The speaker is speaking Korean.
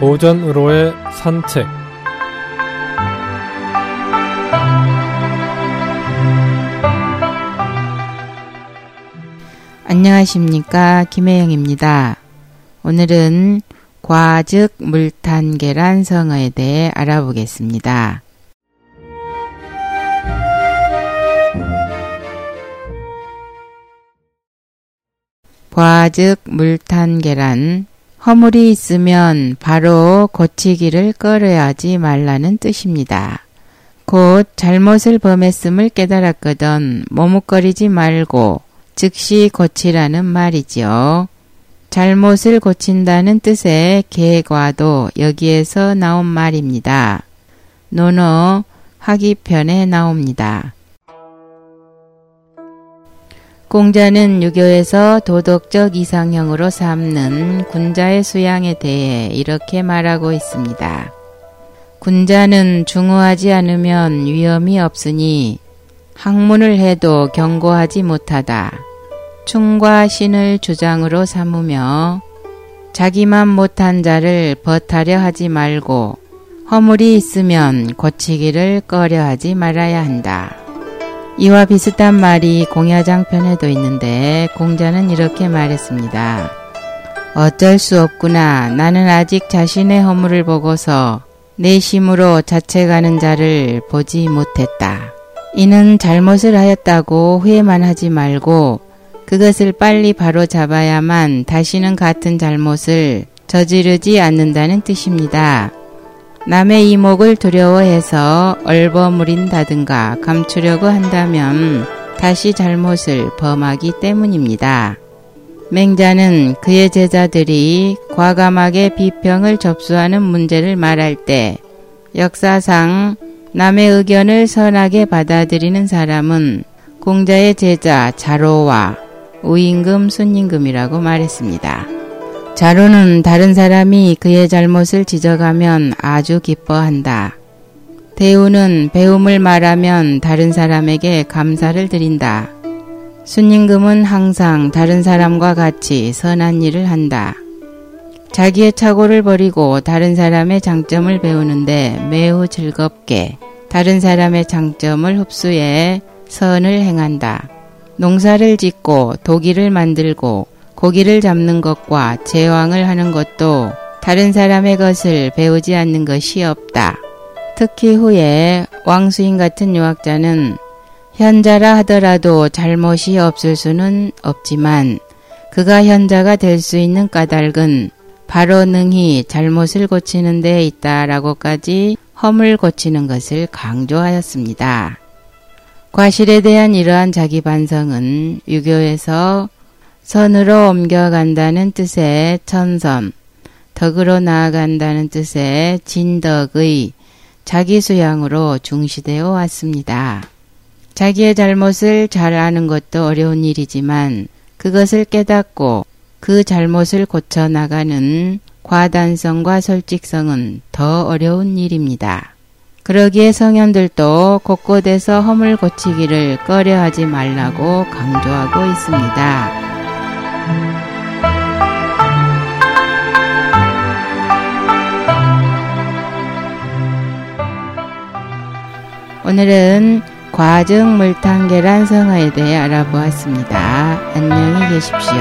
오전으로의 산책 안녕하십니까 김혜영입니다. 오늘은 과즉 물탄 계란 성어에 대해 알아보겠습니다. 과즉 물탄 계란 허물이 있으면 바로 고치기를 꺼려하지 말라는 뜻입니다. 곧 잘못을 범했음을 깨달았거든 머뭇거리지 말고 즉시 고치라는 말이지요. 잘못을 고친다는 뜻의 계과도 여기에서 나온 말입니다. 논어 하기편에 나옵니다. 공자는 유교에서 도덕적 이상형으로 삼는 군자의 수양에 대해 이렇게 말하고 있습니다. 군자는 중후하지 않으면 위험이 없으니 학문을 해도 경고하지 못하다. 충과 신을 주장으로 삼으며 자기만 못한 자를 버타려 하지 말고 허물이 있으면 고치기를 꺼려 하지 말아야 한다. 이와 비슷한 말이 공야장편에도 있는데 공자는 이렇게 말했습니다. 어쩔 수 없구나. 나는 아직 자신의 허물을 보고서 내심으로 자책하는 자를 보지 못했다. 이는 잘못을 하였다고 후회만 하지 말고 그것을 빨리 바로 잡아야만 다시는 같은 잘못을 저지르지 않는다는 뜻입니다. 남의 이목을 두려워해서 얼버무린다든가 감추려고 한다면 다시 잘못을 범하기 때문입니다. 맹자는 그의 제자들이 과감하게 비평을 접수하는 문제를 말할 때 역사상 남의 의견을 선하게 받아들이는 사람은 공자의 제자 자로와 우임금 순임금이라고 말했습니다. 자로는 다른 사람이 그의 잘못을 지적하면 아주 기뻐한다. 대우는 배움을 말하면 다른 사람에게 감사를 드린다. 순임금은 항상 다른 사람과 같이 선한 일을 한다. 자기의 착오를 버리고 다른 사람의 장점을 배우는데 매우 즐겁게 다른 사람의 장점을 흡수해 선을 행한다. 농사를 짓고 도기를 만들고 고기를 잡는 것과 제왕을 하는 것도 다른 사람의 것을 배우지 않는 것이 없다. 특히 후에 왕수인 같은 유학자는 현자라 하더라도 잘못이 없을 수는 없지만 그가 현자가 될 수 있는 까닭은 바로 능히 잘못을 고치는 데 있다라고까지 험을 고치는 것을 강조하였습니다. 과실에 대한 이러한 자기 반성은 유교에서 선으로 옮겨간다는 뜻의 천선, 덕으로 나아간다는 뜻의 진덕의 자기 수양으로 중시되어 왔습니다. 자기의 잘못을 잘 아는 것도 어려운 일이지만 그것을 깨닫고 그 잘못을 고쳐 나가는 과단성과 솔직성은 더 어려운 일입니다. 그러기에 성현들도 곳곳에서 허물 고치기를 꺼려하지 말라고 강조하고 있습니다. 오늘은 과증 물탕 계란 성어에 대해 알아보았습니다. 안녕히 계십시오.